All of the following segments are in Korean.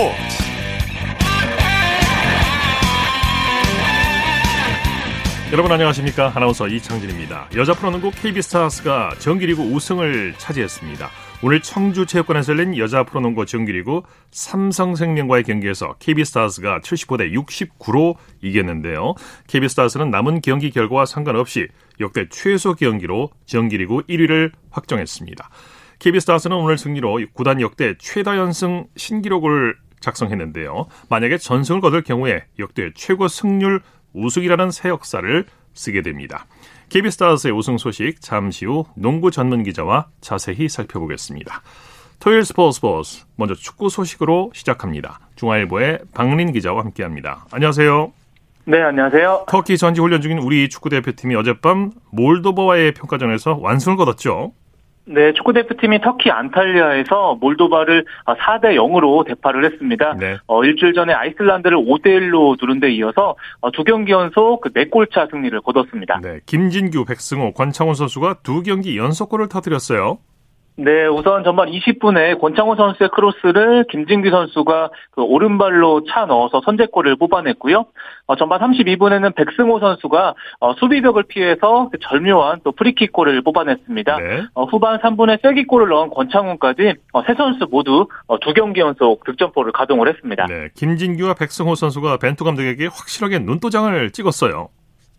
스포츠 여러분 안녕하십니까 아나운서 이창진입니다 여자 프로농구 KB스타스가 정기리그 우승을 차지했습니다 오늘 청주체육관에서 열린 여자 프로농구 정기리그 삼성생명과의 경기에서 KB스타즈가 75대 69로 이겼는데요. KB스타즈는 남은 경기 결과와 상관없이 역대 최소 경기로 정기리그 1위를 확정했습니다. KB스타즈는 오늘 승리로 구단 역대 최다 연승 신기록을 작성했는데요. 만약에 전승을 거둘 경우에 역대 최고 승률 우승이라는 새 역사를 쓰게 됩니다. KB스타즈의 우승 소식 잠시 후 농구 전문 기자와 자세히 살펴보겠습니다. 토요일 스포츠 스포츠 먼저 축구 소식으로 시작합니다. 중앙일보의 박린 기자와 함께합니다. 안녕하세요. 네, 안녕하세요. 터키 전지 훈련 중인 우리 축구 대표팀이 어젯밤 몰도바와의 평가전에서 완승을 거뒀죠. 네, 축구 대표팀이 터키 안탈리아에서 몰도바를 4대 0으로 대파를 했습니다. 네. 어, 일주일 전에 아이슬란드를 5대 1로 두른 데 이어서 어, 두 경기 연속 그 4골차 승리를 거뒀습니다. 네, 김진규, 백승호, 권창훈 선수가 두 경기 연속골을 터뜨렸어요. 네, 우선 전반 20분에 권창호 선수의 크로스를 김진규 선수가 그 오른발로 차 넣어서 선제골을 뽑아냈고요. 어, 전반 32분에는 백승호 선수가 어, 수비벽을 피해서 그 절묘한 또 프리킥골을 뽑아냈습니다. 네. 어, 후반 3분에 쐐기골을 넣은 권창훈까지 어, 세 선수 모두 어, 두 경기 연속 득점포를 가동을 했습니다. 네, 김진규와 백승호 선수가 벤투 감독에게 확실하게 눈도장을 찍었어요.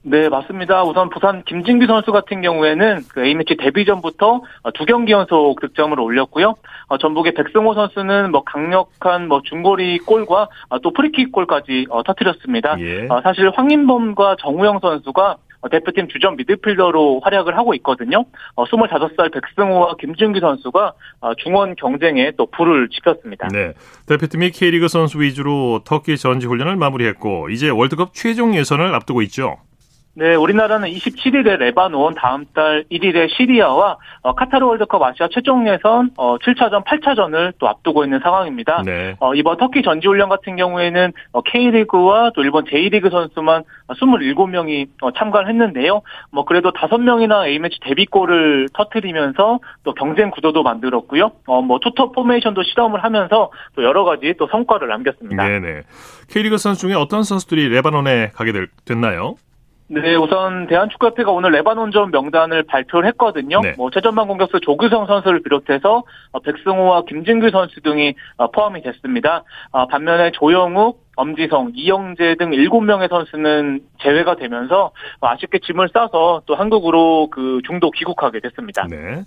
네, 맞습니다. 우선 부산 김진규 선수 같은 경우에는 그 A매치 데뷔 전부터 두 경기 연속 득점을 올렸고요. 어, 전북의 백승호 선수는 뭐 강력한 뭐 중거리 골과 어, 또 프리킥 골까지 어, 터뜨렸습니다. 예. 사실 황인범과 정우영 선수가 대표팀 주전 미드필더로 활약을 하고 있거든요. 25살 백승호와 김준규 선수가 중원 경쟁에 또 불을 지폈습니다. 네. 대표팀이 K리그 선수 위주로 터키 전지 훈련을 마무리했고 이제 월드컵 최종 예선을 앞두고 있죠. 네, 우리나라는 27일에 레바논, 다음 달 1일에 시리아와 어, 카타르 월드컵 아시아 최종 예선 어, 7차전, 8차전을 또 앞두고 있는 상황입니다. 네. 어, 이번 터키 전지훈련 같은 경우에는 어, K리그와 또 일본 J리그 선수만 27명이 어, 참가를 했는데요. 뭐 그래도 5명이나 A매치 데뷔골을 터트리면서 또 경쟁 구도도 만들었고요. 어, 뭐 투터 포메이션도 실험을 하면서 또 여러 가지 또 성과를 남겼습니다. 네네. K리그 선수 중에 어떤 선수들이 레바논에 가게 됐나요? 네, 우선 대한축구협회가 오늘 레바논전 명단을 발표를 했거든요. 네. 뭐 최전방 공격수 조규성 선수를 비롯해서 어, 백승호와 김진규 선수 등이 어, 포함이 됐습니다. 어, 반면에 조영욱, 엄지성, 이영재 등 7명의 선수는 제외가 되면서 아쉽게 짐을 싸서 또 한국으로 그 중도 귀국하게 됐습니다. 네.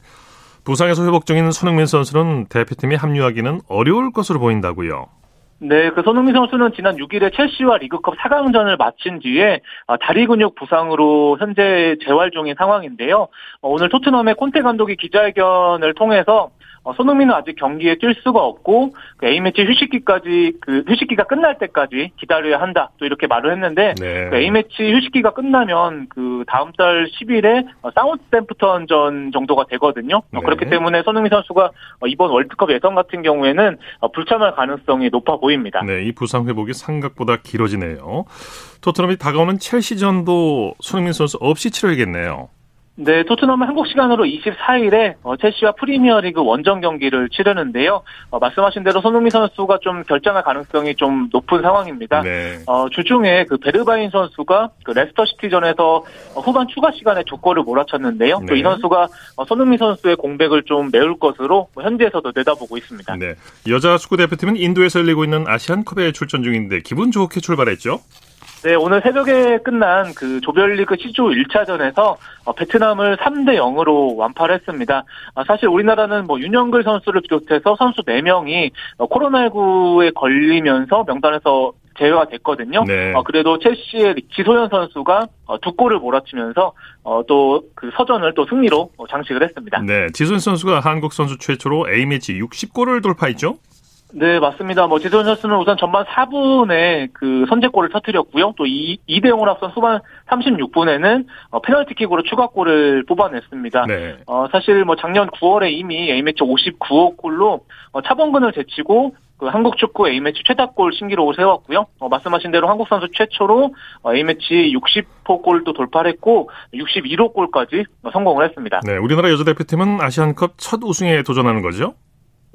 부상에서 회복 중인 손흥민 선수는 대표팀에 합류하기는 어려울 것으로 보인다고요. 네, 그 손흥민 선수는 지난 6일에 첼시와 리그컵 4강전을 마친 뒤에 어, 다리 근육 부상으로 현재 재활 중인 상황인데요. 어, 오늘 토트넘의 콘테 감독이 기자회견을 통해서 어, 손흥민은 아직 경기에 뛸 수가 없고 그 A매치 휴식기까지 그 휴식기가 끝날 때까지 기다려야 한다. 또 이렇게 말을 했는데 네. 그 A매치 휴식기가 끝나면 그 다음 달 10일에 사우스템프턴전 정도가 되거든요. 네. 그렇기 때문에 손흥민 선수가 이번 월드컵 예선 같은 경우에는 불참할 가능성이 높아 보입니다. 네, 이 부상 회복이 생각보다 길어지네요. 토트넘이 다가오는 첼시전도 손흥민 선수 없이 치러야겠네요. 네, 토트넘은 한국 시간으로 24일에 어, 첼시와 프리미어리그 원정 경기를 치르는데요. 어, 말씀하신 대로 손흥민 선수가 좀 결정할 가능성이 좀 높은 상황입니다. 네. 어, 주중에 그 베르바인 선수가 그 레스터 시티전에서 후반 추가 시간에 두 골을 몰아쳤는데요. 네. 또이 선수가 어, 손흥민 선수의 공백을 좀 메울 것으로 뭐 현지에서도 내다보고 있습니다. 네. 여자 축구 대표팀은 인도에서 열리고 있는 아시안컵에 출전 중인데 기분 좋게 출발했죠? 네, 오늘 새벽에 끝난 그 조별리그 시조 1차전에서 어, 베트남을 3대 0으로 완파를 했습니다. 아, 사실 우리나라는 뭐 윤영글 선수를 비롯해서 선수 4명이 어, 코로나19에 걸리면서 명단에서 제외가 됐거든요. 네. 어, 그래도 첼시의 지소연 선수가 두 골을 몰아치면서 또그 서전을 또 승리로 장식을 했습니다. 네, 지소연 선수가 한국 선수 최초로 A매치 60골을 돌파했죠? 네, 맞습니다. 뭐 지선 선수는 우선 전반 4분에 그 선제골을 터뜨렸고요. 또 2, 2대 0을 앞선 후반 36분에는 어, 페널티킥으로 추가골을 뽑아냈습니다. 네. 어, 사실 뭐 작년 9월에 이미 A매치 59호 골로 어, 차범근을 제치고 그 한국 축구 A매치 최다골 신기록을 세웠고요. 어, 말씀하신 대로 한국 선수 최초로 어, A매치 60호 골도 돌파를 했고 61호 골까지 성공을 했습니다. 네, 우리나라 여자 대표팀은 아시안컵 첫 우승에 도전하는 거죠?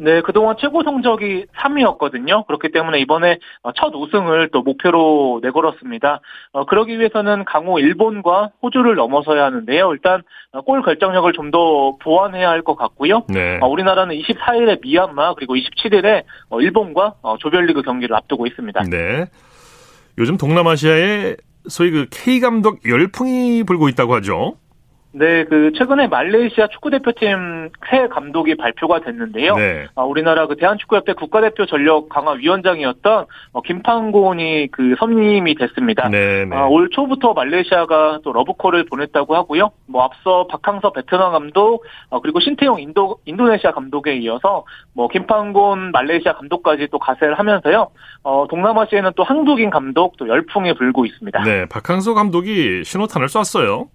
네, 그동안 최고 성적이 3위였거든요. 그렇기 때문에 이번에 첫 우승을 또 목표로 내걸었습니다. 어, 그러기 위해서는 강호 일본과 호주를 넘어서야 하는데요. 일단 골 결정력을 좀 더 보완해야 할 것 같고요. 네. 어, 우리나라는 24일에 미얀마 그리고 27일에 어, 일본과 어, 조별리그 경기를 앞두고 있습니다. 네. 요즘 동남아시아에 소위 그 K 감독 열풍이 불고 있다고 하죠. 네, 그 최근에 말레이시아 축구 대표팀 새 감독이 발표가 됐는데요. 네. 아, 우리나라 그 대한축구협회 국가대표 전력 강화 위원장이었던 어, 김판곤이 그 선임이 됐습니다. 네, 네. 아, 올 초부터 말레이시아가 또 러브콜을 보냈다고 하고요. 뭐 앞서 박항서 베트남 감독 어, 그리고 신태용 인도 인도네시아 감독에 이어서 뭐 김판곤 말레이시아 감독까지 또 가세를 하면서요. 어, 동남아시아에는 또 한국인 감독 또 열풍이 불고 있습니다. 네, 박항서 감독이 신호탄을 쐈어요.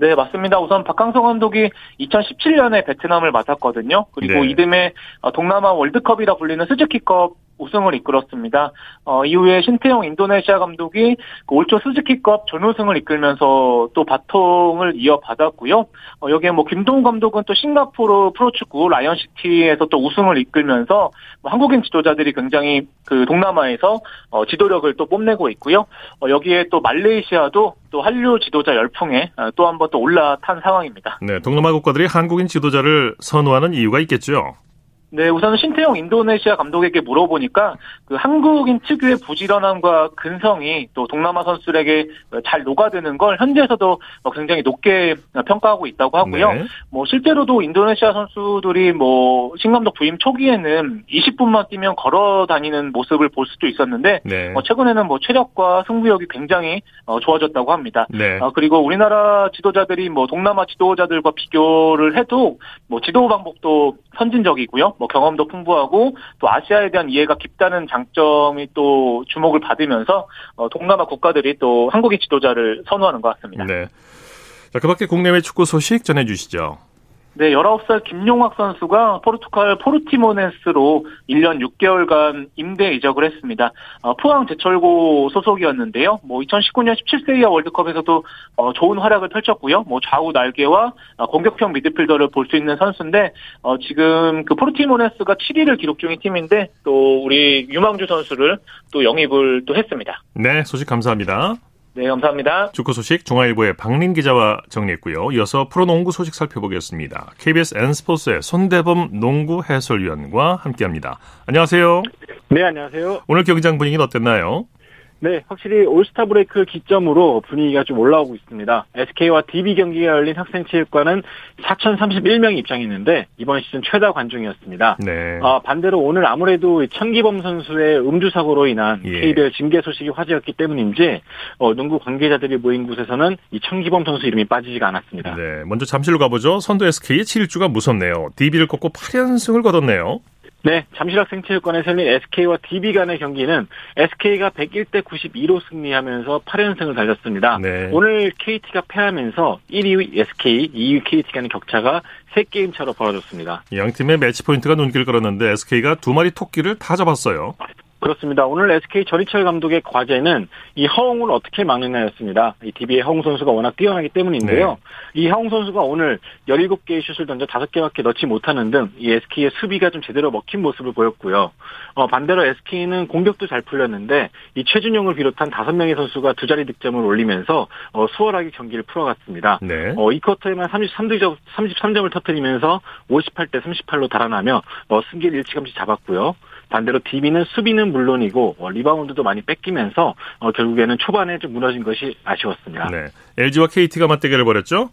네, 맞습니다. 우선 박항서 감독이 2017년에 베트남을 맡았거든요. 그리고 네. 이듬해 동남아 월드컵이라 불리는 스즈키컵 우승을 이끌었습니다. 어, 이후에 신태용 인도네시아 감독이 그 올초 스즈키컵 전우승을 이끌면서 또 바통을 이어받았고요. 어, 여기에 뭐 김동훈 감독은 또 싱가포르 프로축구 라이언시티에서 또 우승을 이끌면서 뭐 한국인 지도자들이 굉장히 그 동남아에서 어, 지도력을 또 뽐내고 있고요. 어, 여기에 또 말레이시아도 또 한류 지도자 열풍에 어, 또한 번 또 올라탄 상황입니다. 네, 동남아 국가들이 한국인 지도자를 선호하는 이유가 있겠죠. 네, 우선 신태용 인도네시아 감독에게 물어보니까 그 한국인 특유의 부지런함과 근성이 또 동남아 선수들에게 잘 녹아드는 걸 현지에서도 굉장히 높게 평가하고 있다고 하고요. 네. 뭐 실제로도 인도네시아 선수들이 뭐 신감독 부임 초기에는 20분만 뛰면 걸어 다니는 모습을 볼 수도 있었는데 네. 어, 최근에는 뭐 체력과 승부욕이 굉장히 어, 좋아졌다고 합니다. 네. 어, 그리고 우리나라 지도자들이 뭐 동남아 지도자들과 비교를 해도 뭐 지도 방법도 선진적이고요. 뭐 경험도 풍부하고 또 아시아에 대한 이해가 깊다는 장점이 또 주목을 받으면서 어, 동남아 국가들이 또 한국의 지도자를 선호하는 것 같습니다. 네. 자, 그 밖에 국내외 축구 소식 전해주시죠. 네, 19살 김용학 선수가 포르투갈 포르티모네스로 1년 6개월간 임대 이적을 했습니다. 어, 포항 제철고 소속이었는데요. 뭐 2019년 17세 이하 월드컵에서도 어, 좋은 활약을 펼쳤고요. 뭐 좌우 날개와 어, 공격형 미드필더를 볼 수 있는 선수인데 어, 지금 그 포르티모네스가 7위를 기록 중인 팀인데 또 우리 유망주 선수를 또 영입을 또 했습니다. 네, 소식 감사합니다. 네, 감사합니다. 축구 소식 중앙일보의 박린 기자와 정리했고요. 이어서 프로농구 소식 살펴보겠습니다. KBS N스포츠의 손대범 농구 해설위원과 함께합니다. 안녕하세요. 네, 안녕하세요. 오늘 경기장 분위기는 어땠나요? 네, 확실히 올스타 브레이크 기점으로 분위기가 좀 올라오고 있습니다. SK와 DB 경기가 열린 학생체육관은 4,031명이 입장했는데 이번 시즌 최다 관중이었습니다. 네. 아, 반대로 오늘 아무래도 천기범 선수의 음주 사고로 인한 예. KBL 징계 소식이 화제였기 때문인지 어, 농구 관계자들이 모인 곳에서는 이 천기범 선수 이름이 빠지지가 않았습니다. 네, 먼저 잠실로 가보죠. 선두 SK의 7일주가 무섭네요. DB를 꺾고 8연승을 거뒀네요. 네, 잠실학생체육관에서 열린 SK와 DB 간의 경기는 SK가 101대 92로 승리하면서 8연승을 달렸습니다. 네. 오늘 KT가 패하면서 1위 SK, 2위 KT 간의 격차가 3게임 차로 벌어졌습니다. 양 팀의 매치 포인트가 눈길 끌었는데 SK가 두 마리 토끼를 다 잡았어요. 그렇습니다. 오늘 SK 전희철 감독의 과제는 이 허웅을 어떻게 막느냐였습니다. 이 DB의 허웅 선수가 워낙 뛰어나기 때문인데요. 네. 이 허웅 선수가 오늘 17개의 슛을 던져 5개밖에 넣지 못하는 등 이 SK의 수비가 좀 제대로 먹힌 모습을 보였고요. 어, 반대로 SK는 공격도 잘 풀렸는데 이 최준용을 비롯한 5명의 선수가 두 자리 득점을 올리면서 어, 수월하게 경기를 풀어갔습니다. 네. 어, 이 쿼터에만 33점, 33점을 터뜨리면서 58대 38로 달아나며 어, 승기를 일찌감치 잡았고요. 반대로 DB는 수비는 물론이고 어, 리바운드도 많이 뺏기면서 어, 결국에는 초반에 좀 무너진 것이 아쉬웠습니다. 네. LG와 KT가 맞대결을 벌였죠?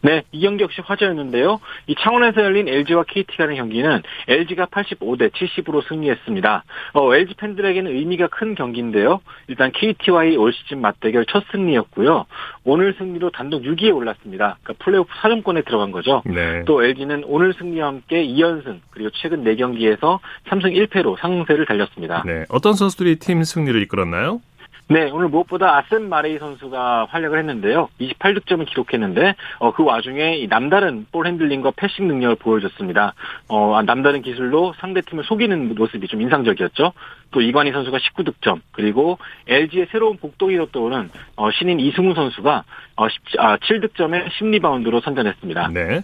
네, 이 경기 역시 화제였는데요. 이 창원에서 열린 LG와 KT 간의 경기는 LG가 85대 70으로 승리했습니다. 어, LG 팬들에게는 의미가 큰 경기인데요. 일단 KT와의 올 시즌 맞대결 첫 승리였고요. 오늘 승리로 단독 6위에 올랐습니다. 그러니까 플레이오프 사정권에 들어간 거죠. 네. 또 LG는 오늘 승리와 함께 2연승 그리고 최근 4경기에서 3승 1패로 상승세를 달렸습니다. 네, 어떤 선수들이 팀 승리를 이끌었나요? 네, 오늘 무엇보다 아센 마레이 선수가 활약을 했는데요. 28득점을 기록했는데 어, 그 와중에 이 남다른 볼 핸들링과 패싱 능력을 보여줬습니다. 어, 아, 남다른 기술로 상대팀을 속이는 모습이 좀 인상적이었죠. 또 이관희 선수가 19득점 그리고 LG의 새로운 복동이로 떠오른 어, 신인 이승우 선수가 어, 10, 아, 7득점에 10리바운드로 선전했습니다. 네.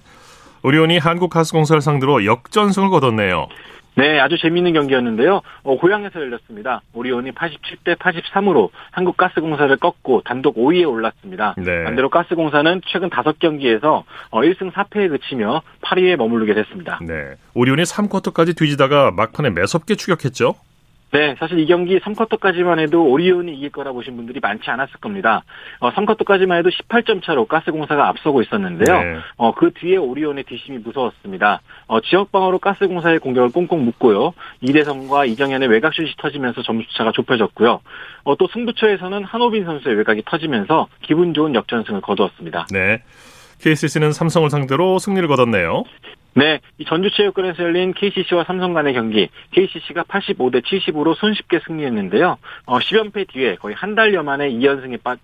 오리온이 한국가스공사를 상대로 역전승을 거뒀네요. 네, 아주 재미있는 경기였는데요. 어, 고향에서 열렸습니다. 오리온이 87대 83으로 한국가스공사를 꺾고 단독 5위에 올랐습니다. 네. 반대로 가스공사는 최근 5경기에서 어, 1승 4패에 그치며 8위에 머무르게 됐습니다. 네, 오리온이 3쿼터까지 뒤지다가 막판에 매섭게 추격했죠. 네, 사실 이 경기 3쿼터까지만 해도 오리온이 이길 거라 보신 분들이 많지 않았을 겁니다. 어, 3쿼터까지만 해도 18점 차로 가스공사가 앞서고 있었는데요. 네. 어, 그 뒤에 오리온의 뒷심이 무서웠습니다. 어, 지역방어로 가스공사의 공격을 꽁꽁 묶고요. 이대성과 이정현의 외곽슛이 터지면서 점수차가 좁혀졌고요. 어, 또 승부처에서는 한호빈 선수의 외곽이 터지면서 기분 좋은 역전승을 거두었습니다. 네. KCC는 삼성을 상대로 승리를 거뒀네요. 네, 이 전주체육관에서 열린 KCC와 삼성 간의 경기, KCC가 85대 70으로 손쉽게 승리했는데요. 어, 10연패 뒤에 거의 한 달여 만에 2연승에 빠,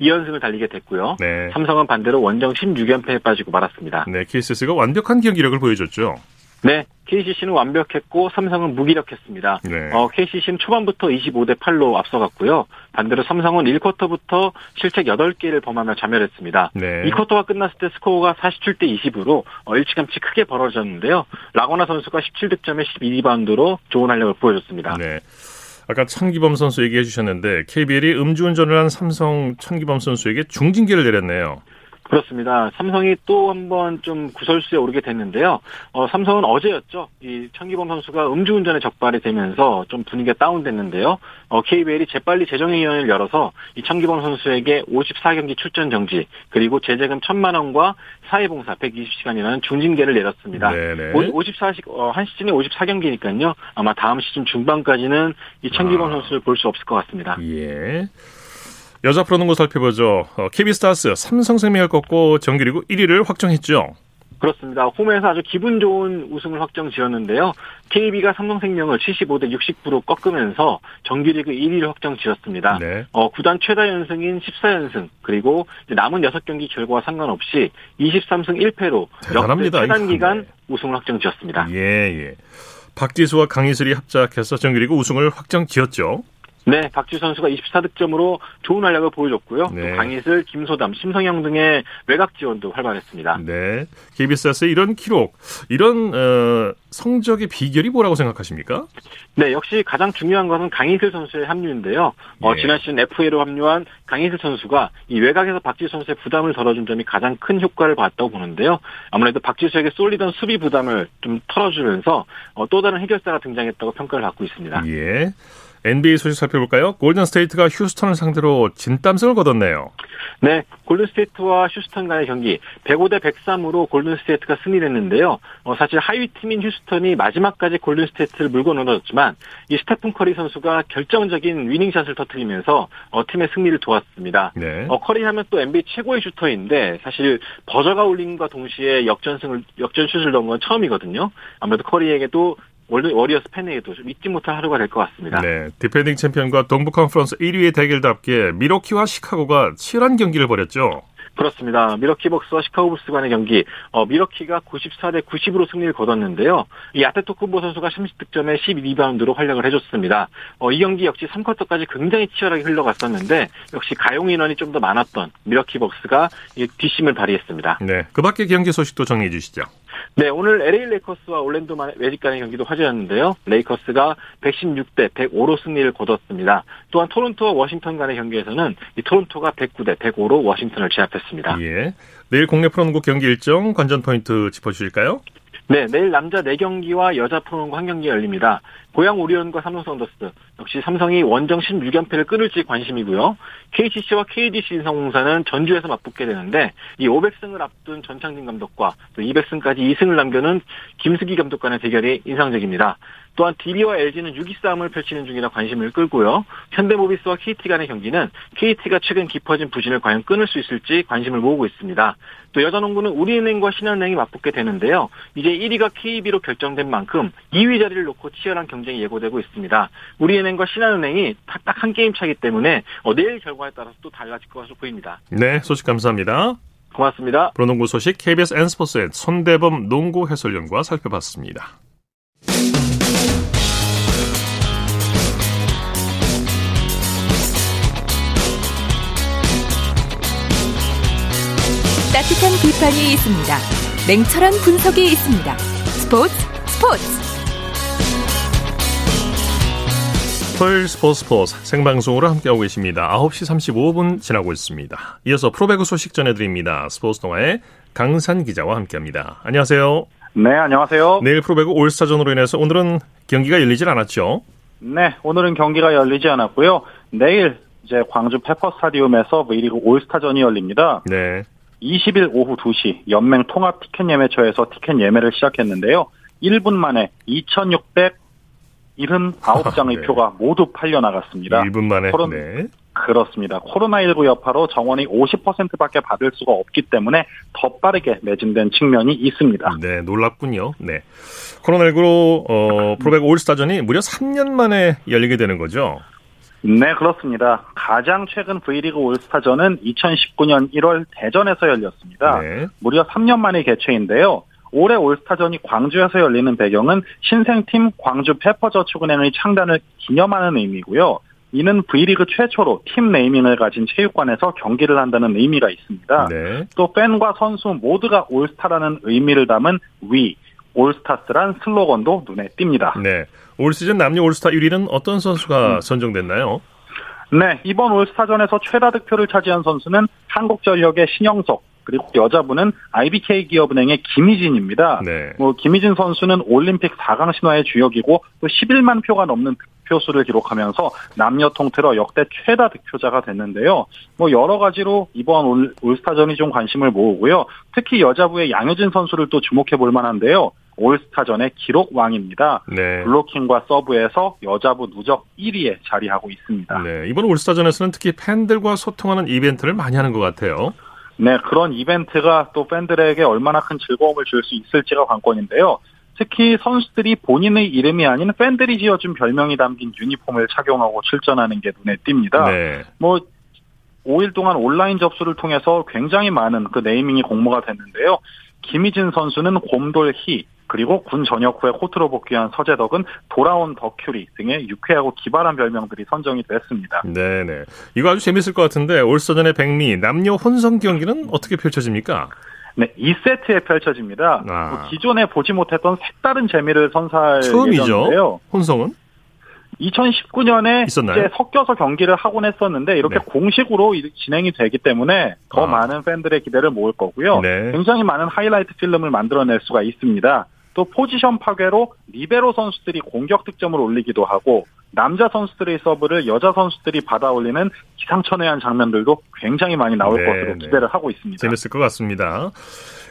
2연승을 달리게 됐고요. 네. 삼성은 반대로 원정 16연패에 빠지고 말았습니다. 네, KCC가 완벽한 경기력을 보여줬죠. 네, KCC는 완벽했고 삼성은 무기력했습니다. 네. 어, KCC는 초반부터 25대 8로 앞서갔고요. 반대로 삼성은 1쿼터부터 실책 8개를 범하며 자멸했습니다. 네. 2쿼터가 끝났을 때 스코어가 47대 20으로 어, 일찌감치 크게 벌어졌는데요. 라거나 선수가 17득점에 12리바운드로 좋은 활약을 보여줬습니다. 네. 아까 창기범 선수 얘기해 주셨는데 KBL이 음주운전을 한 삼성 창기범 선수에게 중징계를 내렸네요. 그렇습니다. 삼성이 또 한번 좀 구설수에 오르게 됐는데요. 어, 삼성은 어제였죠. 이 천기범 선수가 음주운전에 적발이 되면서 좀 분위기가 다운됐는데요. 어, KBL이 재빨리 재정위원회를 열어서 이 천기범 선수에게 54경기 출전 정지 그리고 제재금 1천만 원과 사회봉사 120시간이라는 중징계를 내렸습니다. 네네. 54시 어, 한 시즌에 54경기니까요. 아마 다음 시즌 중반까지는 이 천기범 아. 선수를 볼 수 없을 것 같습니다. 예. 여자 프로농구 살펴보죠. 어, KB스타스 삼성생명을 꺾고 정규리그 1위를 확정했죠. 그렇습니다. 홈에서 아주 기분 좋은 우승을 확정 지었는데요. KB가 삼성생명을 75대 69로 꺾으면서 정규리그 1위를 확정 지었습니다. 네. 어, 구단 최다 연승인 14연승 그리고 남은 6경기 결과와 상관없이 23승 1패로 대단합니다. 최단 기간 네. 우승을 확정 지었습니다. 예, 예. 박지수와 강희슬이 합작해서 정규리그 우승을 확정 지었죠. 네, 박지 선수가 24득점으로 좋은 활약을 보여줬고요. 네. 또 강희슬, 김소담, 심성영 등의 외곽 지원도 활발했습니다. 네, KBS의 이런 기록, 이런 어, 성적의 비결이 뭐라고 생각하십니까? 네, 역시 가장 중요한 것은 강희슬 선수의 합류인데요. 어, 네. 지난 시즌 FA로 합류한 강희슬 선수가 이 외곽에서 박지 선수의 부담을 덜어준 점이 가장 큰 효과를 봤다고 보는데요. 아무래도 박지수에게 쏠리던 수비 부담을 좀 털어주면서 어, 또 다른 해결사가 등장했다고 평가를 받고 있습니다. 예. NBA 소식 살펴볼까요? 골든 스테이트가 휴스턴을 상대로 진땀승을 거뒀네요. 네, 골든 스테이트와 휴스턴 간의 경기 105대 103으로 골든 스테이트가 승리했는데요. 어, 사실 하위 팀인 휴스턴이 마지막까지 골든 스테이트를 물고 넘어졌지만 이 스테픈 커리 선수가 결정적인 winning shot을 터뜨리면서 어, 팀의 승리를 도왔습니다. 네. 어, 커리 하면 또 NBA 최고의 슈터인데 사실 버저가 울림과 동시에 역전승을 역전슛을 넣은 건 처음이거든요. 아무래도 커리에게도 월드 워리어스 팬에게도 좀 잊지 못할 하루가 될 것 같습니다. 네, defending champion과 동부 컨퍼런스 1위의 대결답게 밀워키와 시카고가 치열한 경기를 벌였죠. 그렇습니다. 밀워키 벅스와 시카고 불스 간의 경기, 어, 밀워키가 94대 90으로 승리를 거뒀는데요. 이 아데토쿤보 선수가 30득점에 12리바운드로 활약을 해줬습니다. 어, 이 경기 역시 3쿼터까지 굉장히 치열하게 흘러갔었는데 역시 가용 인원이 좀 더 많았던 밀워키 벅스가 뒷심을 발휘했습니다. 네, 그 밖의 경기 소식도 정리해 주시죠. 네, 오늘 LA 레이커스와 올랜도 매직 간의 경기도 화제였는데요. 레이커스가 116대 105로 승리를 거뒀습니다. 또한 토론토와 워싱턴 간의 경기에서는 이 토론토가 109대 105로 워싱턴을 제압했습니다. 예. 내일 국내 프로농구 경기 일정 관전 포인트 짚어주실까요? 네, 내일 남자 4경기와 여자 프로농구 한 경기 열립니다. 고양 오리온과 삼성 썬더스 역시 삼성이 원정 16연패를 끊을지 관심이고요. KCC와 KDC 인성공사는 전주에서 맞붙게 되는데 이 500승을 앞둔 전창진 감독과 또 200승까지 2승을 남겨놓은 김수기 감독 간의 대결이 인상적입니다. 또한 DB와 LG는 6위 싸움을 펼치는 중이라 관심을 끌고요. 현대모비스와 KT 간의 경기는 KT가 최근 깊어진 부진을 과연 끊을 수 있을지 관심을 모으고 있습니다. 또 여자농구는 우리은행과 신한은행이 맞붙게 되는데요. 이제 1위가 KB로 결정된 만큼 2위 자리를 놓고 치열한 경 쟁이 예고되고 있습니다. 우리은행과 신한은행이 딱 한 게임 차기 때문에 어, 내일 결과에 따라서 또 달라질 것으로 보입니다. 네, 소식 감사합니다. 고맙습니다. 프로농구 소식 KBS N스포츠의 손대범 농구 해설위원과 살펴봤습니다. 따뜻한 비판이 있습니다. 냉철한 분석이 있습니다. 스포츠 스포츠 토요일 스포츠 스포츠 생방송으로 함께하고 계십니다. 9시 35분 지나고 있습니다. 이어서 프로배구 소식 전해드립니다. 스포츠 동아의 강산 기자와 함께합니다. 안녕하세요. 네, 안녕하세요. 내일 프로배구 올스타전으로 인해서 오늘은 경기가 열리질 않았죠? 네, 오늘은 경기가 열리지 않았고요. 내일 이제 광주 페퍼 스타디움에서 V리그 올스타전이 열립니다. 네. 20일 오후 2시 연맹 통합 티켓 예매처에서 티켓 예매를 시작했는데요. 1분 만에 2,679장의 네. 표가 모두 팔려 나갔습니다. 1분 만에. 코론- 네. 그렇습니다. 코로나19 여파로 정원이 50%밖에 받을 수가 없기 때문에 더 빠르게 매진된 측면이 있습니다. 네, 놀랍군요. 네. 코로나19로 어, 프로배구 올스타전이 무려 3년 만에 열리게 되는 거죠? 네, 그렇습니다. 가장 최근 V리그 올스타전은 2019년 1월 대전에서 열렸습니다. 네. 무려 3년 만의 개최인데요. 올해 올스타전이 광주에서 열리는 배경은 신생팀 광주 페퍼저축은행의 창단을 기념하는 의미고요. 이는 V리그 최초로 팀 네이밍을 가진 체육관에서 경기를 한다는 의미가 있습니다. 네. 또 팬과 선수 모두가 올스타라는 의미를 담은 위, 올스타스란 슬로건도 눈에 띕니다. 네. 올 시즌 남녀 올스타 1위는 어떤 선수가 음. 선정됐나요? 네, 이번 올스타전에서 최다 득표를 차지한 선수는 한국전력의 신영석, 그리고 여자분은 IBK 기업은행의 김희진입니다. 네. 뭐 김희진 선수는 올림픽 4강 신화의 주역이고 또 11만 표가 넘는 득표 수를 기록하면서 남녀 통틀어 역대 최다 득표자가 됐는데요. 뭐 여러 가지로 이번 올, 올스타전이 좀 관심을 모으고요. 특히 여자부의 양효진 선수를 또 주목해 볼 만한데요. 올스타전의 기록 왕입니다. 네. 블로킹과 서브에서 여자부 누적 1위에 자리하고 있습니다. 네. 이번 올스타전에서는 특히 팬들과 소통하는 이벤트를 많이 하는 것 같아요. 네, 그런 이벤트가 또 팬들에게 얼마나 큰 즐거움을 줄 수 있을지가 관건인데요. 특히 선수들이 본인의 이름이 아닌 팬들이 지어준 별명이 담긴 유니폼을 착용하고 출전하는 게 눈에 띕니다. 네. 뭐 5일 동안 온라인 접수를 통해서 굉장히 많은 그 네이밍이 공모가 됐는데요. 김희진 선수는 곰돌희 그리고 군 전역 후에 코트로 복귀한 서재덕은 돌아온 더큐리 등의 유쾌하고 기발한 별명들이 선정이 됐습니다. 네네. 이거 아주 재밌을 것 같은데 올스타전의 백미 남녀 혼성 경기는 어떻게 펼쳐집니까? 네, 2세트에 펼쳐집니다. 아. 뭐 기존에 보지 못했던 색다른 재미를 선사할 처음이죠. 예정인데요. 혼성은? 2019년에 있었나요? 이제 섞여서 경기를 하곤 했었는데 이렇게 네. 공식으로 이- 진행이 되기 때문에 더 아. 많은 팬들의 기대를 모을 거고요. 네. 굉장히 많은 하이라이트 필름을 만들어낼 수가 있습니다. 또 포지션 파괴로 리베로 선수들이 공격 득점을 올리기도 하고 남자 선수들의 서브를 여자 선수들이 받아 올리는 기상천외한 장면들도 굉장히 많이 나올 네, 것으로 네. 기대를 하고 있습니다. 재밌을 것 같습니다.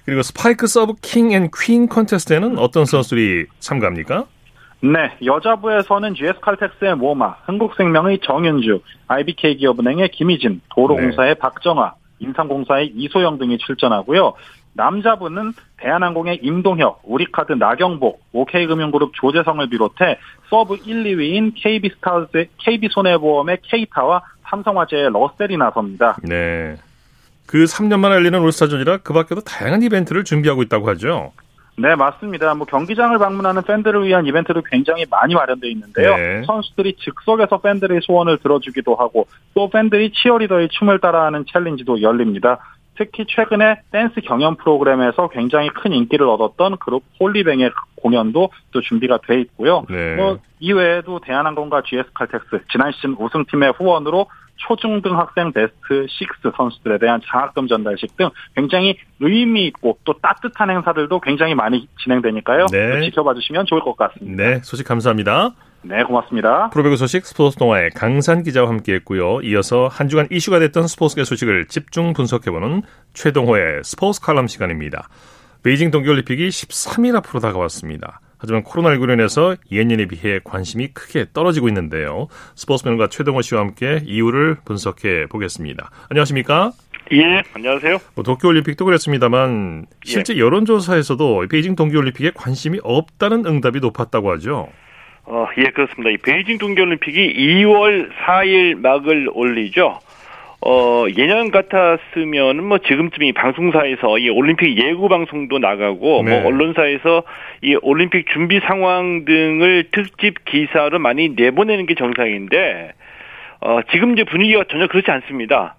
그리고 스파이크 서브 king and queen contest에는 어떤 선수들이 참가합니까? 네, 여자부에서는 GS 칼텍스의 모마, 흥국생명의 정윤주, IBK 기업은행의 김희진, 도로공사의 네. 박정아, 인삼공사의 이소영 등이 출전하고요. 남자부는 대한항공의 임동혁, 우리카드 나경복, OK금융그룹 조재성을 비롯해 서브 1, 2위인 KB스타즈, KB손해보험의 케이타와 삼성화재의 러셀이 나섭니다. 네. 그 3년 만에 열리는 올스타전이라 그 밖에도 다양한 이벤트를 준비하고 있다고 하죠. 네, 맞습니다. 뭐 경기장을 방문하는 팬들을 위한 이벤트도 굉장히 많이 마련되어 있는데요. 네. 선수들이 즉석에서 팬들의 소원을 들어주기도 하고 또 팬들이 치어리더의 춤을 따라하는 challenge도 열립니다. 특히 최근에 댄스 경연 프로그램에서 굉장히 큰 인기를 얻었던 그룹 홀리뱅의 공연도 또 준비가 돼 있고요. 네. 뭐 이외에도 대한항공과 GS칼텍스 지난 시즌 우승팀의 후원으로 초중등 학생 베스트 6 선수들에 대한 장학금 전달식 등 굉장히 의미 있고 또 따뜻한 행사들도 굉장히 많이 진행되니까요. 네. 또 지켜봐 주시면 좋을 것 같습니다. 네, 소식 감사합니다. 네, 고맙습니다. 프로배구 소식 스포츠 동아의 강산 기자와 함께했고요. 이어서 한 주간 이슈가 됐던 스포츠계 소식을 집중 분석해보는 최동호의 스포츠 칼럼 시간입니다. 베이징 동계올림픽이 13일 앞으로 다가왔습니다. 하지만 코로나19로 인해서 예년에 비해 관심이 크게 떨어지고 있는데요. 스포츠맨과 최동호 씨와 함께 이유를 분석해 보겠습니다. 안녕하십니까? 예, 안녕하세요. 뭐 도쿄올림픽도 그랬습니다만 실제 여론조사에서도 베이징 동계올림픽에 관심이 없다는 응답이 높았다고 하죠. 어, 예, 그렇습니다. 이 베이징 동계올림픽이 2월 4일 막을 올리죠. 어, 예년 같았으면 뭐 지금쯤 이 방송사에서 이 올림픽 예고 방송도 나가고 네. 뭐 언론사에서 이 올림픽 준비 상황 등을 특집 기사로 많이 내보내는 게 정상인데 어, 지금 이제 분위기가 전혀 그렇지 않습니다.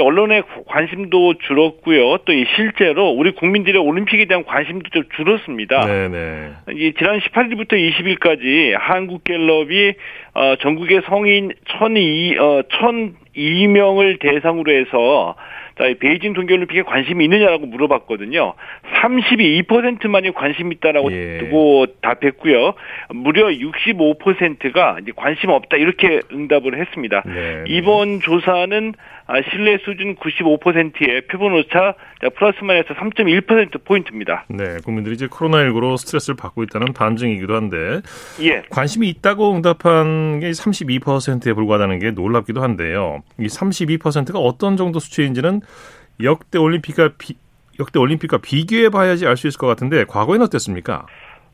언론의 관심도 줄었고요. 또이 실제로 우리 국민들의 올림픽에 대한 관심도 좀 줄었습니다. 네네. 이 지난 18일부터 20일까지 한국갤럽이 어, 전국의 성인 1,002, 어, 1,002명을 대상으로 해서 자, 베이징 동계올림픽에 관심이 있느냐라고 물어봤거든요. 32%만이 관심 있다라고 예. 두고 답했고요. 무려 65%가 이제 관심 없다 이렇게 응답을 했습니다. 네. 이번 조사는 아, 신뢰 수준 95%의 표본 오차 자, 플러스 마이너스 3.1% 포인트입니다. 네, 국민들이 이제 코로나19로 스트레스를 받고 있다는 반증이기도 한데 예. 관심이 있다고 응답한 게 32%에 불과하다는 게 놀랍기도 한데요. 이 32%가 어떤 정도 수치인지는 역대 올림픽과 비, 역대 올림픽과 비교해 봐야지 알 수 있을 것 같은데 과거에는 어땠습니까?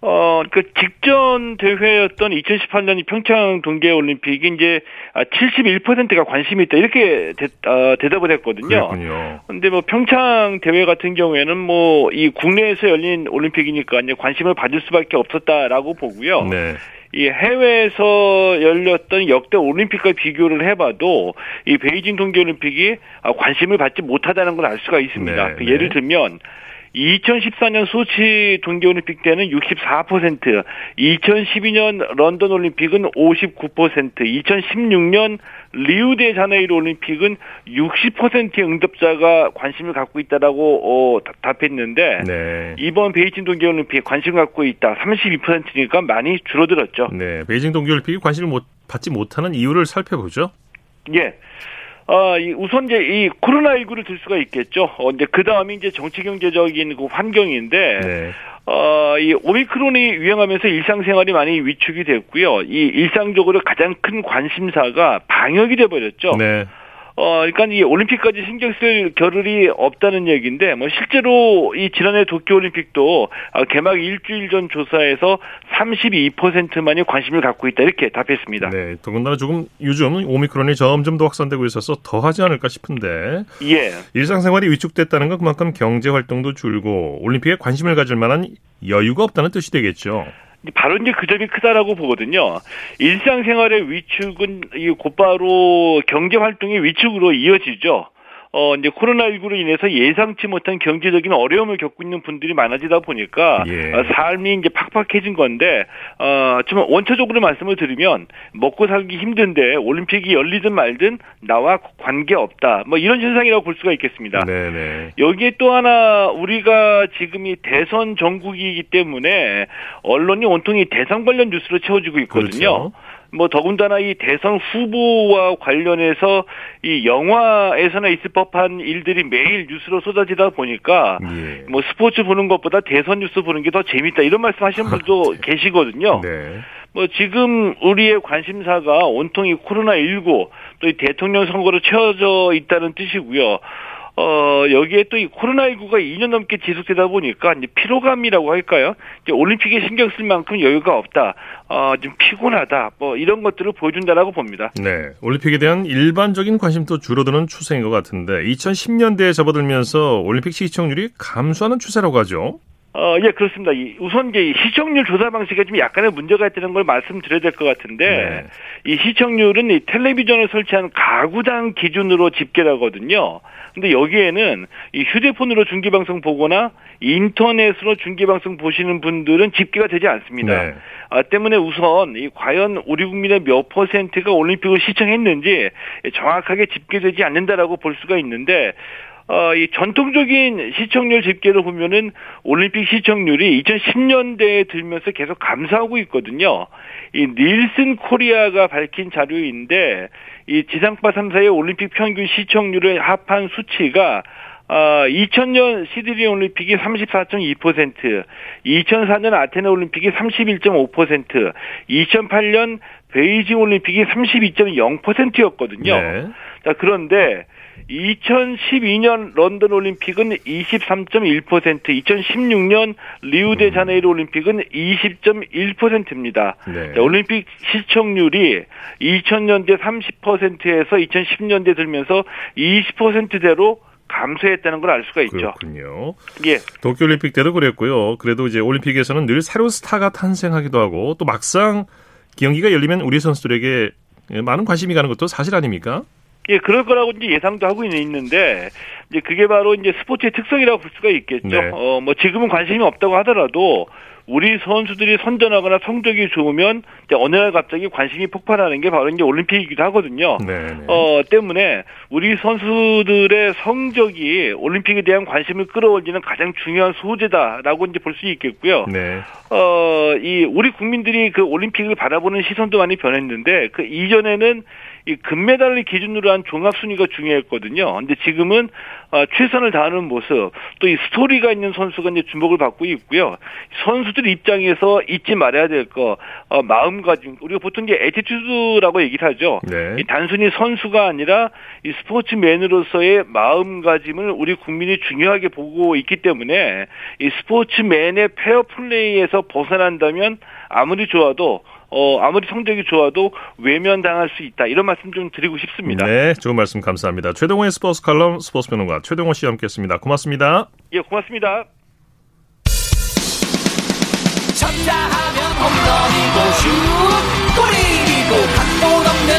어, 그 직전 대회였던 2018년 평창 동계올림픽이 이제 71%가 관심이 있다 이렇게 대, 어, 대답을 했거든요. 그렇군요. 근데 뭐 평창 대회 같은 경우에는 뭐 이 국내에서 열린 올림픽이니까 이제 관심을 받을 수밖에 없었다라고 보고요. 네. 이 해외에서 열렸던 역대 올림픽과 비교를 해봐도 이 베이징 동계올림픽이 아, 관심을 받지 못하다는 걸 알 수가 있습니다. 네, 그 네. 예를 들면 2014년 소치 동계올림픽 때는 64%, 2012년 런던 올림픽은 59%, 2016년 리우데 자네이루 올림픽은 60%의 응답자가 관심을 갖고 있다라고 어, 다- 답했는데 네. 이번 베이징 동계올림픽에 관심 갖고 있다 32%니까 많이 줄어들었죠. 네. 베이징 동계올림픽이 관심을 못, 받지 못하는 이유를 살펴보죠. 예. 어, 이 우선 이제 이 코로나19를 들 수가 있겠죠. 어, 이제 그 다음이 이제 정치 경제적인 그 환경인데, 네. 어, 이 오미크론이 유행하면서 일상생활이 많이 위축이 됐고요. 이 일상적으로 가장 큰 관심사가 방역이 돼버렸죠. 네. 어, 그러니까 이 올림픽까지 신경 쓸 겨를이 없다는 얘기인데, 뭐 실제로 이 지난해 도쿄올림픽도 아, 개막 일주일 전 조사에서 32%만이 관심을 갖고 있다 이렇게 답했습니다. 네. 더군다나 조금 요즘 오미크론이 점점 더 확산되고 있어서 더 하지 않을까 싶은데 예. 일상생활이 위축됐다는 건 그만큼 경제 활동도 줄고 올림픽에 관심을 가질 만한 여유가 없다는 뜻이 되겠죠. 바로 이제 그 점이 크다라고 보거든요. 일상생활의 위축은 이 곧바로 경제 활동의 위축으로 이어지죠. 어, 이제 코로나19로 인해서 예상치 못한 경제적인 어려움을 겪고 있는 분들이 많아지다 보니까 예. 어, 삶이 이제 팍팍해진 건데, 어, 좀 원초적으로 말씀을 드리면 먹고 살기 힘든데 올림픽이 열리든 말든 나와 관계 없다. 뭐 이런 현상이라고 볼 수가 있겠습니다. 네, 네. 여기에 또 하나 우리가 지금이 대선 전국이기 때문에 언론이 온통 이 대선 관련 뉴스로 채워지고 있거든요. 그렇죠. 뭐 더군다나 이 대선 후보와 관련해서 이 영화에서나 있을 법한 일들이 매일 뉴스로 쏟아지다 보니까 예. 뭐 스포츠 보는 것보다 대선 뉴스 보는 게 더 재밌다 이런 말씀 하시는 분도 계시거든요. 네. 뭐 지금 우리의 관심사가 온통 이 코로나 19 또 이 대통령 선거로 채워져 있다는 뜻이고요. 어 여기에 또 이 코로나 19가 2년 넘게 지속되다 보니까 이제 피로감이라고 할까요? 이제 올림픽에 신경 쓸 만큼 여유가 없다. 어 좀 피곤하다. 뭐 이런 것들을 보여준다라고 봅니다. 네. 올림픽에 대한 일반적인 관심도 줄어드는 추세인 것 같은데 2010년대에 접어들면서 올림픽 시청률이 감소하는 추세라고 하죠. 어, 예, 그렇습니다. 이, 우선 이제 이 시청률 조사 방식에 좀 약간의 문제가 있다는 걸 말씀드려야 될 것 같은데, 이 시청률은 이 텔레비전을 설치한 가구당 기준으로 집계를 하거든요. 근데 여기에는 이 휴대폰으로 중계방송 보거나 인터넷으로 중계방송 보시는 분들은 집계가 되지 않습니다. 네. 아, 때문에 우선 이 과연 우리 국민의 몇 퍼센트가 올림픽을 시청했는지 정확하게 집계되지 않는다라고 볼 수가 있는데 어, 이 전통적인 시청률 집계를 보면은 올림픽 시청률이 2010년대에 들면서 계속 감소하고 있거든요. 이 닐슨 코리아가 밝힌 자료인데 이 지상파 3사의 올림픽 평균 시청률을 합한 수치가 어, 2000년 시드니 올림픽이 34.2%, 2004년 아테네 올림픽이 31.5%, 2008년 베이징 올림픽이 32.0%였거든요. 네. 자, 그런데 2012년 런던 올림픽은 23.1%, 2016년 리우데자네이루 올림픽은 20.1%입니다. 네. 자, 올림픽 시청률이 2000년대 30%에서 2010년대 들면서 20%대로 감소했다는 걸 알 수가 있죠. 그렇군요. 예. 도쿄올림픽 때도 그랬고요. 그래도 이제 올림픽에서는 늘 새로운 스타가 탄생하기도 하고 또 막상 경기가 열리면 우리 선수들에게 많은 관심이 가는 것도 사실 아닙니까? 예, 그럴 거라고 이제 예상도 하고 있는데 이제 그게 바로 이제 스포츠의 특성이라고 볼 수가 있겠죠. 네. 어, 뭐 지금은 관심이 없다고 하더라도 우리 선수들이 선전하거나 성적이 좋으면 이제 어느 날 갑자기 관심이 폭발하는 게 바로 이제 올림픽이기도 하거든요. 네. 네. 어, 때문에 우리 선수들의 성적이 올림픽에 대한 관심을 끌어올리는 가장 중요한 소재다라고 이제 볼 수 있겠고요. 네. 어, 이 우리 국민들이 그 올림픽을 바라보는 시선도 많이 변했는데 그 이전에는 이 금메달을 기준으로 한 종합 순위가 중요했거든요. 근데 지금은 어, 최선을 다하는 모습, 또 이 스토리가 있는 선수가 이제 주목을 받고 있고요. 선수들 입장에서 잊지 말아야 될 거, 어, 마음가짐. 우리가 보통 이제 attitude라고 얘기를 하죠. 네. 이 단순히 선수가 아니라 이 스포츠맨으로서의 마음가짐을 우리 국민이 중요하게 보고 있기 때문에 이 스포츠맨의 페어 플레이에서 벗어난다면 아무리 좋아도 어 아무리 성적이 좋아도 외면당할 수 있다 이런 말씀 좀 드리고 싶습니다. 네, 좋은 말씀 감사합니다. 최동호의 스포츠 칼럼 스포츠 평론가 최동호 씨와 함께했습니다. 고맙습니다. 예, 고맙습니다. 쳤다 하면 홈런이고 슛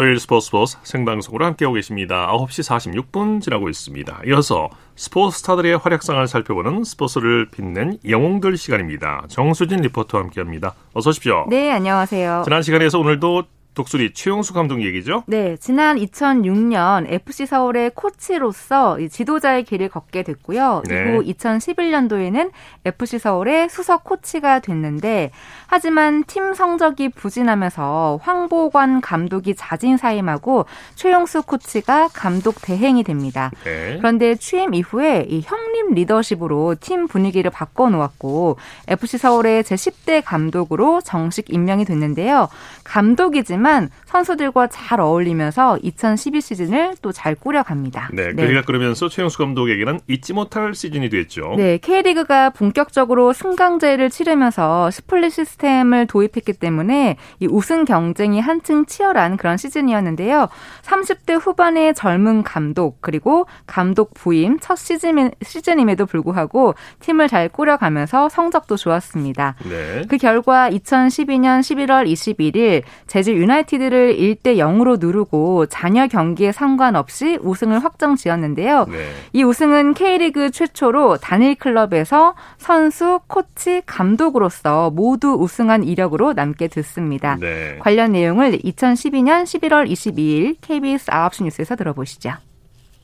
토요일 스포츠 스포츠 생방송으로 함께하고 계십니다. 9시 46분 지나고 있습니다. 이어서 스포츠 스타들의 활약상을 살펴보는 스포츠를 빛낸 영웅들 시간입니다. 정수진 리포터와 함께합니다. 어서 오십시오. 네, 안녕하세요. 지난 시간에서 오늘도 독수리 최용수 감독 얘기죠? 네, 지난 2006년 FC 서울의 코치로서 이 지도자의 길을 걷게 됐고요. 네. 이후 2011년도에는 FC 서울의 수석 코치가 됐는데 하지만 팀 성적이 부진하면서 황보관 감독이 자진 사임하고 최용수 코치가 감독 대행이 됩니다. 네. 그런데 취임 이후에 이 형님 리더십으로 팀 분위기를 바꿔놓았고 FC 서울의 제10대 감독으로 정식 임명이 됐는데요. 감독이지만 선수들과 잘 어울리면서 2012 시즌을 또 잘 꾸려갑니다. 네, 그러니까 그러면서 최용수 감독에게는 잊지 못할 시즌이 됐죠. 네, K리그가 본격적으로 승강제를 치르면서 split system을 도입했기 때문에 이 우승 경쟁이 한층 치열한 그런 시즌이었는데요. 30대 후반의 젊은 감독 그리고 감독 부임 첫 시즌, 시즌임에도 불구하고 팀을 잘 꾸려가면서 성적도 좋았습니다. 네. 그 결과 2012년 11월 21일 제주 유나이티드를 1대 0으로 누르고 잔여 경기에 상관없이 우승을 확정 지었는데요. 네. 이 우승은 K리그 최초로 단일 클럽에서 선수, 코치, 감독으로서 모두 우승 한 이력으로 남게 됐습니다. 네. 관련 내용을 2012년 11월 22일 KBS 9시 뉴스에서 들어보시죠.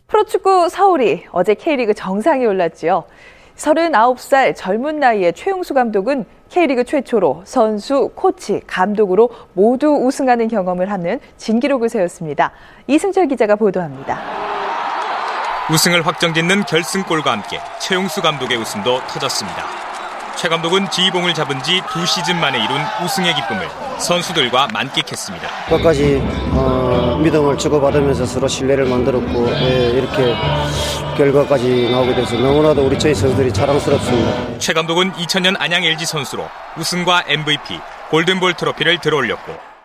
프로축구 서울이 어제 K리그 정상에 올랐지요. 39살 젊은 나이의 최용수 감독은 K리그 최초로 선수, 코치, 감독으로 모두 우승하는 경험을 하는 진기록을 세웠습니다. 이승철 기자가 보도합니다. 우승을 확정짓는 결승골과 함께 최용수 감독의 웃음도 터졌습니다. 최 감독은 지휘봉을 잡은 지 두 시즌 만에 이룬 우승의 기쁨을 선수들과 만끽했습니다. 끝까지 어, 믿음을 주고받으면서 서로 신뢰를 만들었고 예, 이렇게 결과까지 나오게 돼서 너무나도 우리 저희 선수들이 자랑스럽습니다. 최 감독은 2000년 안양 LG 선수로 우승과 MVP, 골든볼 트로피를 들어올렸고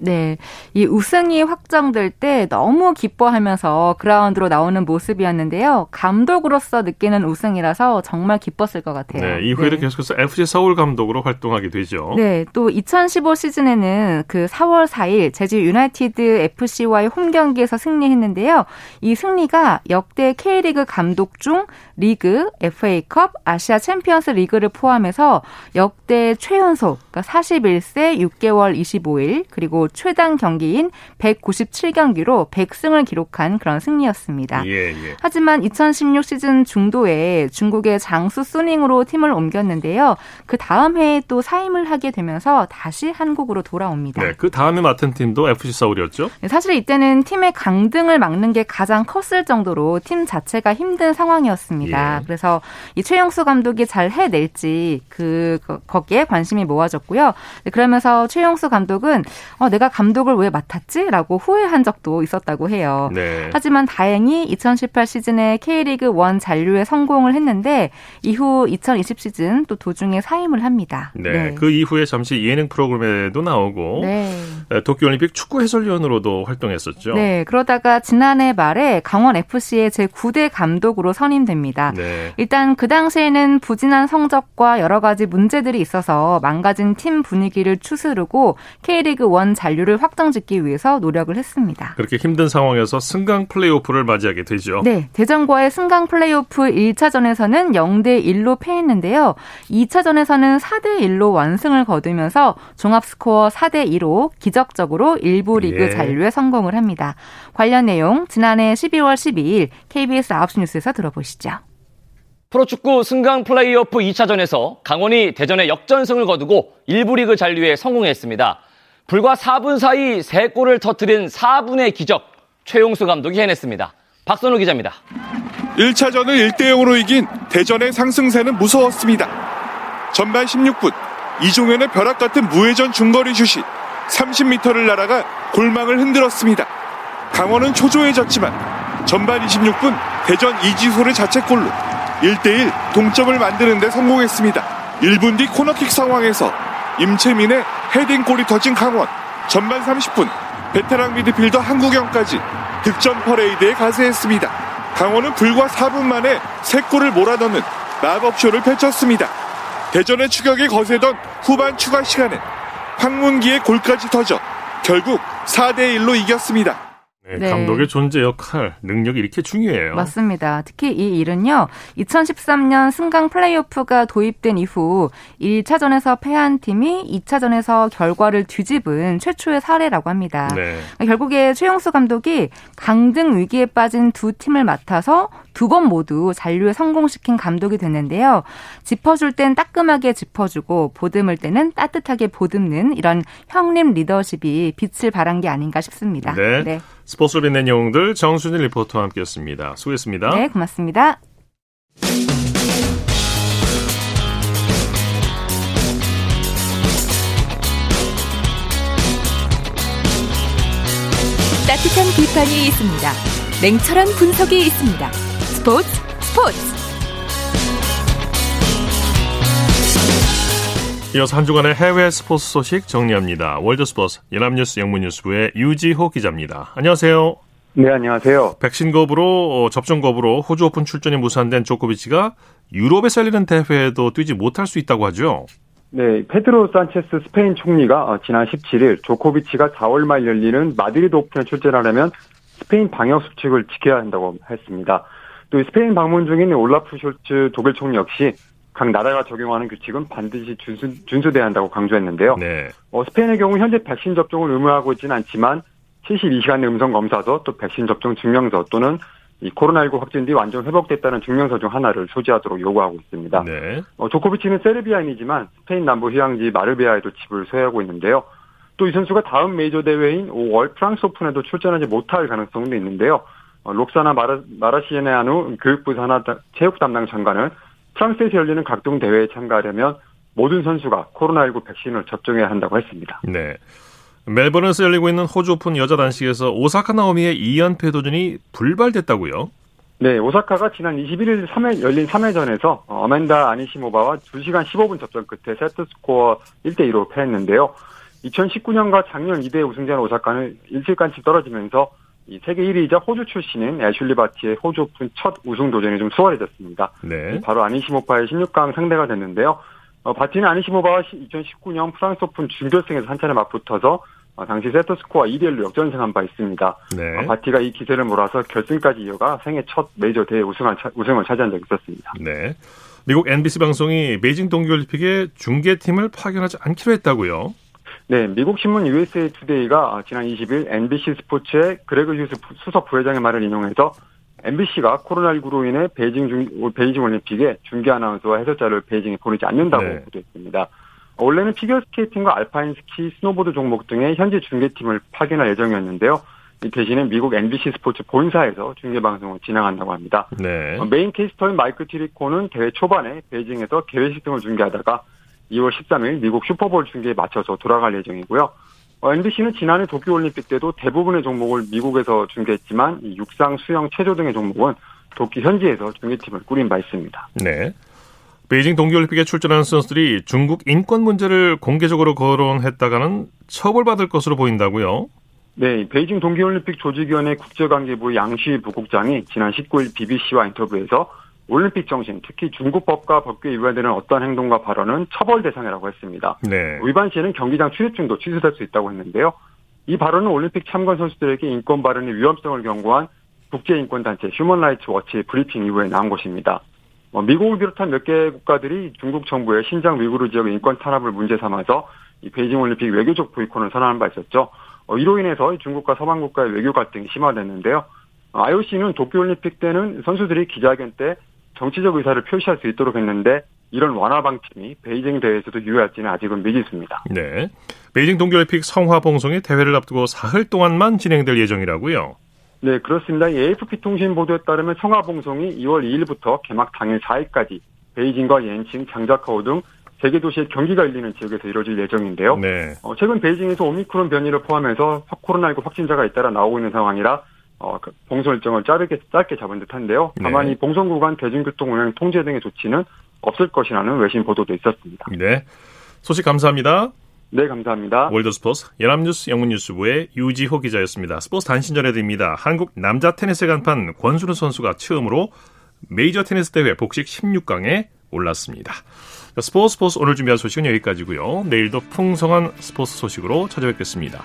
네. 이 우승이 확정될 때 너무 기뻐하면서 그라운드로 나오는 모습이었는데요. 감독으로서 느끼는 우승이라서 정말 기뻤을 것 같아요. 네, 이후에도 네. 계속해서 FC 서울 감독으로 활동하게 되죠. 네, 또 2015 시즌에는 그 4월 4일 제주 유나이티드 FC와의 홈 경기에서 승리했는데요. 이 승리가 역대 K리그 감독 중 리그, FA컵, 아시아 챔피언스 리그를 포함해서 역대 최연소, 그러니까 41세 6개월 25일, 그리고 최단 경기인 197경기로 100승을 기록한 그런 승리였습니다. 예, 예. 하지만 2016 시즌 중도에 중국의 장쑤 쑤닝으로 팀을 옮겼는데요. 그 다음 해에 또 사임을 하게 되면서 다시 한국으로 돌아옵니다. 네, 그 다음에 맡은 팀도 FC 서울이었죠. 네, 사실 이때는 팀의 강등을 막는 게 가장 컸을 정도로 팀 자체가 힘든 상황이었습니다. 예. 그래서 이 최영수 감독이 잘 해낼지 그 거- 거기에 관심이 모아졌고요. 네, 그러면서 최영수 감독은 어, 내가 내가 감독을 왜 맡았지?라고 후회한 적도 있었다고 해요. 네. 하지만 다행히 2018 시즌에 K리그 1 잔류에 성공을 했는데 이후 2020 시즌 또 도중에 사임을 합니다. 네. 그 이후에 잠시 예능 프로그램에도 나오고 네. 도쿄올림픽 축구 해설위원으로도 활동했었죠. 네, 그러다가 지난해 말에 강원 FC의 제 9대 감독으로 선임됩니다. 네. 일단 그 당시에는 부진한 성적과 여러 가지 문제들이 있어서 망가진 팀 분위기를 추스르고 K리그 1 잔 류를 확정짓기 위해서 노력을 했습니다. 그렇게 힘든 상황에서 승강 플레이오프를 맞이하게 되죠. 네, 대전과의 승강 플레이오프 1차전에서는 0대 1로 패했는데요. 2차전에서는 4대 1로 완승을 거두면서 종합 스코어 4대 2로 기적적으로 일부 리그 예. 잔류에 성공을 합니다. 관련 내용 지난해 12월 12일 KBS 9시 뉴스에서 들어보시죠. 프로축구 승강 플레이오프 2차전에서 강원이 대전에 역전승을 거두고 1부 리그 잔류에 성공했습니다. 불과 4분 사이 3골을 터뜨린 4분의 기적 최용수 감독이 해냈습니다. 박선우 기자입니다. 1차전을 1대 0으로 이긴 대전의 상승세는 무서웠습니다. 전반 16분 이종현의 벼락 같은 무회전 중거리 슛이 30m를 날아가 골망을 흔들었습니다. 강원은 초조해졌지만 전반 26분 대전 이지소를 자책골로 1대1 동점을 만드는 데 성공했습니다. 1분 뒤 코너킥 상황에서 임채민의 헤딩골이 터진 강원. 전반 30분 베테랑 미드필더 한국영까지 득점 퍼레이드에 가세했습니다. 강원은 불과 4분 만에 3골을 몰아넣는 마법쇼를 펼쳤습니다. 대전의 추격이 거세던 후반 추가 시간에 황문기의 골까지 터져 결국 4대1로 이겼습니다. 네, 네. 감독의 존재 역할, 능력이 이렇게 중요해요. 맞습니다. 특히 이 일은요, 2013년 승강 플레이오프가 도입된 이후 1차전에서 패한 팀이 2차전에서 결과를 뒤집은 최초의 사례라고 합니다. 네. 결국에 최용수 감독이 강등 위기에 빠진 두 팀을 맡아서 두 번 모두 잔류에 성공시킨 감독이 됐는데요. 짚어줄 땐 따끔하게 짚어주고 보듬을 때는 따뜻하게 보듬는 이런 형님 리더십이 빛을 발한 게 아닌가 싶습니다. 네. 스포츠를 빛낸 영웅들 정순일 리포터와 함께했습니다. 수고했습니다. 네, 고맙습니다. 따뜻한 비판이 있습니다. 냉철한 분석이 있습니다. 스포츠 스포츠 이어서 한 주간의 해외 스포츠 소식 정리합니다. 월드스포츠 연합뉴스 영문뉴스부의 유지호 기자입니다. 안녕하세요. 네, 안녕하세요. 백신 거부로 어, 접종 거부로 호주 오픈 출전이 무산된 조코비치가 유럽에서 열리는 대회에도 뛰지 못할 수 있다고 하죠. 네, 페드로 산체스 스페인 총리가 어, 지난 17일 조코비치가 4월 말 열리는 마드리드 오픈에 출전하려면 스페인 방역 수칙을 지켜야 한다고 했습니다. 또 스페인 방문 중인 올라프 숄츠 독일 총리 역시 각 나라가 적용하는 규칙은 반드시 준수, 준수 돼야 한다고 강조했는데요. 네. 어, 스페인의 경우 현재 백신 접종을 의무화하고 있지는 않지만 72시간 음성 검사서 또 백신 접종 증명서 또는 이 코로나19 확진 뒤 완전 회복됐다는 증명서 중 하나를 소지하도록 요구하고 있습니다. 네. 어, 조코비치는 세르비아인이지만 스페인 남부 휴양지 마르베아에도 집을 소유하고 있는데요. 또 이 선수가 다음 메이저 대회인 5월 프랑스 오픈에도 출전하지 못할 가능성도 있는데요. 어, 록사나 마라, 마라시에네아누 교육부 산하 체육 담당 장관은 프랑스에서 열리는 각종 대회에 참가하려면 모든 선수가 코로나19 백신을 접종해야 한다고 했습니다. 네. 멜버른에서 열리고 있는 호주 오픈 여자 단식에서 오사카 나오미의 2연패 도전이 불발됐다고요? 네, 오사카가 지난 21일 3회, 열린 3회전에서 아만다 아니시모바와 2시간 15분 접전 끝에 세트 스코어 1대2로 패했는데요. 2019년과 작년 대회 우승자인 오사카는 일찌감치 떨어지면서 이 세계 1위이자 호주 출신인 애슐리 바티의 호주 오픈 첫 우승 도전이 좀 수월해졌습니다. 네. 바로 아니시모바의 16강 상대가 됐는데요. 어, 바티는 아니시모바와 2019년 프랑스 오픈 준결승에서 한 차례 맞붙어서 어, 당시 세트 스코어 2대 1로 역전승한 바 있습니다. 네. 어, 바티가 이 기세를 몰아서 결승까지 이어가 생애 첫 메이저 대회 우승을, 차, 우승을 차지한 적이 있었습니다. 네. 미국 NBC 방송이 베이징 동계올림픽에 중계팀을 파견하지 않기로 했다고요? 네, 미국 신문 USA 투데이가 지난 20일 NBC 스포츠의 그레그 휴스 수석 부회장의 말을 인용해서 NBC가 코로나19로 인해 베이징 중, 베이징 올림픽에 중계 아나운서와 해설자를 베이징에 보내지 않는다고 네. 보도했습니다. 원래는 피겨 스케이팅과 알파인 스키, 스노보드 종목 등의 현지 중계팀을 파견할 예정이었는데요. 이 대신에 미국 NBC 스포츠 본사에서 중계 방송을 진행한다고 합니다. 네. 어, 메인 캐스터인 마이크 티리코는 대회 초반에 베이징에서 개회식 등을 중계하다가 2월 13일 미국 슈퍼볼 중계에 맞춰서 돌아갈 예정이고요. 어, NBC는 지난해 도쿄올림픽 때도 대부분의 종목을 미국에서 중계했지만 이 육상, 수영, 체조 등의 종목은 도쿄 현지에서 중계팀을 꾸린 바 있습니다. 네. 베이징 동계올림픽에 출전하는 선수들이 중국 인권 문제를 공개적으로 거론했다가는 처벌받을 것으로 보인다고요? 네, 베이징 동계올림픽 조직위원회 국제관계부 양시 부국장이 지난 19일 BBC와 인터뷰에서 올림픽 정신, 특히 중국법과 법규에 위반되는 어떤 행동과 발언은 처벌 대상이라고 했습니다. 네. 위반 시에는 경기장 출입증도 취소될 수 있다고 했는데요. 이 발언은 올림픽 참관 선수들에게 인권 발언의 위험성을 경고한 국제인권단체 휴먼라이츠 워치 브리핑 이후에 나온 것입니다. 어, 미국을 비롯한 몇 개 국가들이 중국 정부의 신장 위구르 지역의 인권 탄압을 문제 삼아서 이 베이징 올림픽 외교적 보이콧을 선언한 바 있었죠. 어, 이로 인해서 중국과 서방 국가의 외교 갈등이 심화됐는데요. 어, IOC는 도쿄올림픽 때는 선수들이 기자회견 때 정치적 의사를 표시할 수 있도록 했는데 이런 완화 방침이 베이징 대회에서도 유효할지는 아직은 미지수입니다. 네. 베이징 동계올림픽 성화 봉송이 대회를 앞두고 사흘 동안만 진행될 예정이라고요. 네, 그렇습니다. AFP 통신 보도에 따르면 성화봉송이 2월 2일부터 개막 당일 4일까지 베이징과 옌칭, 장자카오 등 세계 도시의 경기가 열리는 지역에서 이루어질 예정인데요. 네. 어, 최근 베이징에서 오미크론 변이를 포함해서 코로나19 확진자가 잇따라 나오고 있는 상황이라 어, 그 봉송 일정을 짧게, 짧게 잡은 듯한데요. 다만 네. 이 봉송 구간 대중교통 운행 통제 등의 조치는 없을 것이라는 외신 보도도 있었습니다. 네. 소식 감사합니다. 네, 감사합니다. 월드스포츠 연합뉴스 영문뉴스부의 유지호 기자였습니다. 스포츠 단신 전해드립니다. 한국 남자 테니스 간판 권순우 선수가 처음으로 메이저 테니스 대회 복식 16강에 올랐습니다. 자, 스포츠 스포츠 오늘 준비한 소식은 여기까지고요. 내일도 풍성한 스포츠 소식으로 찾아뵙겠습니다.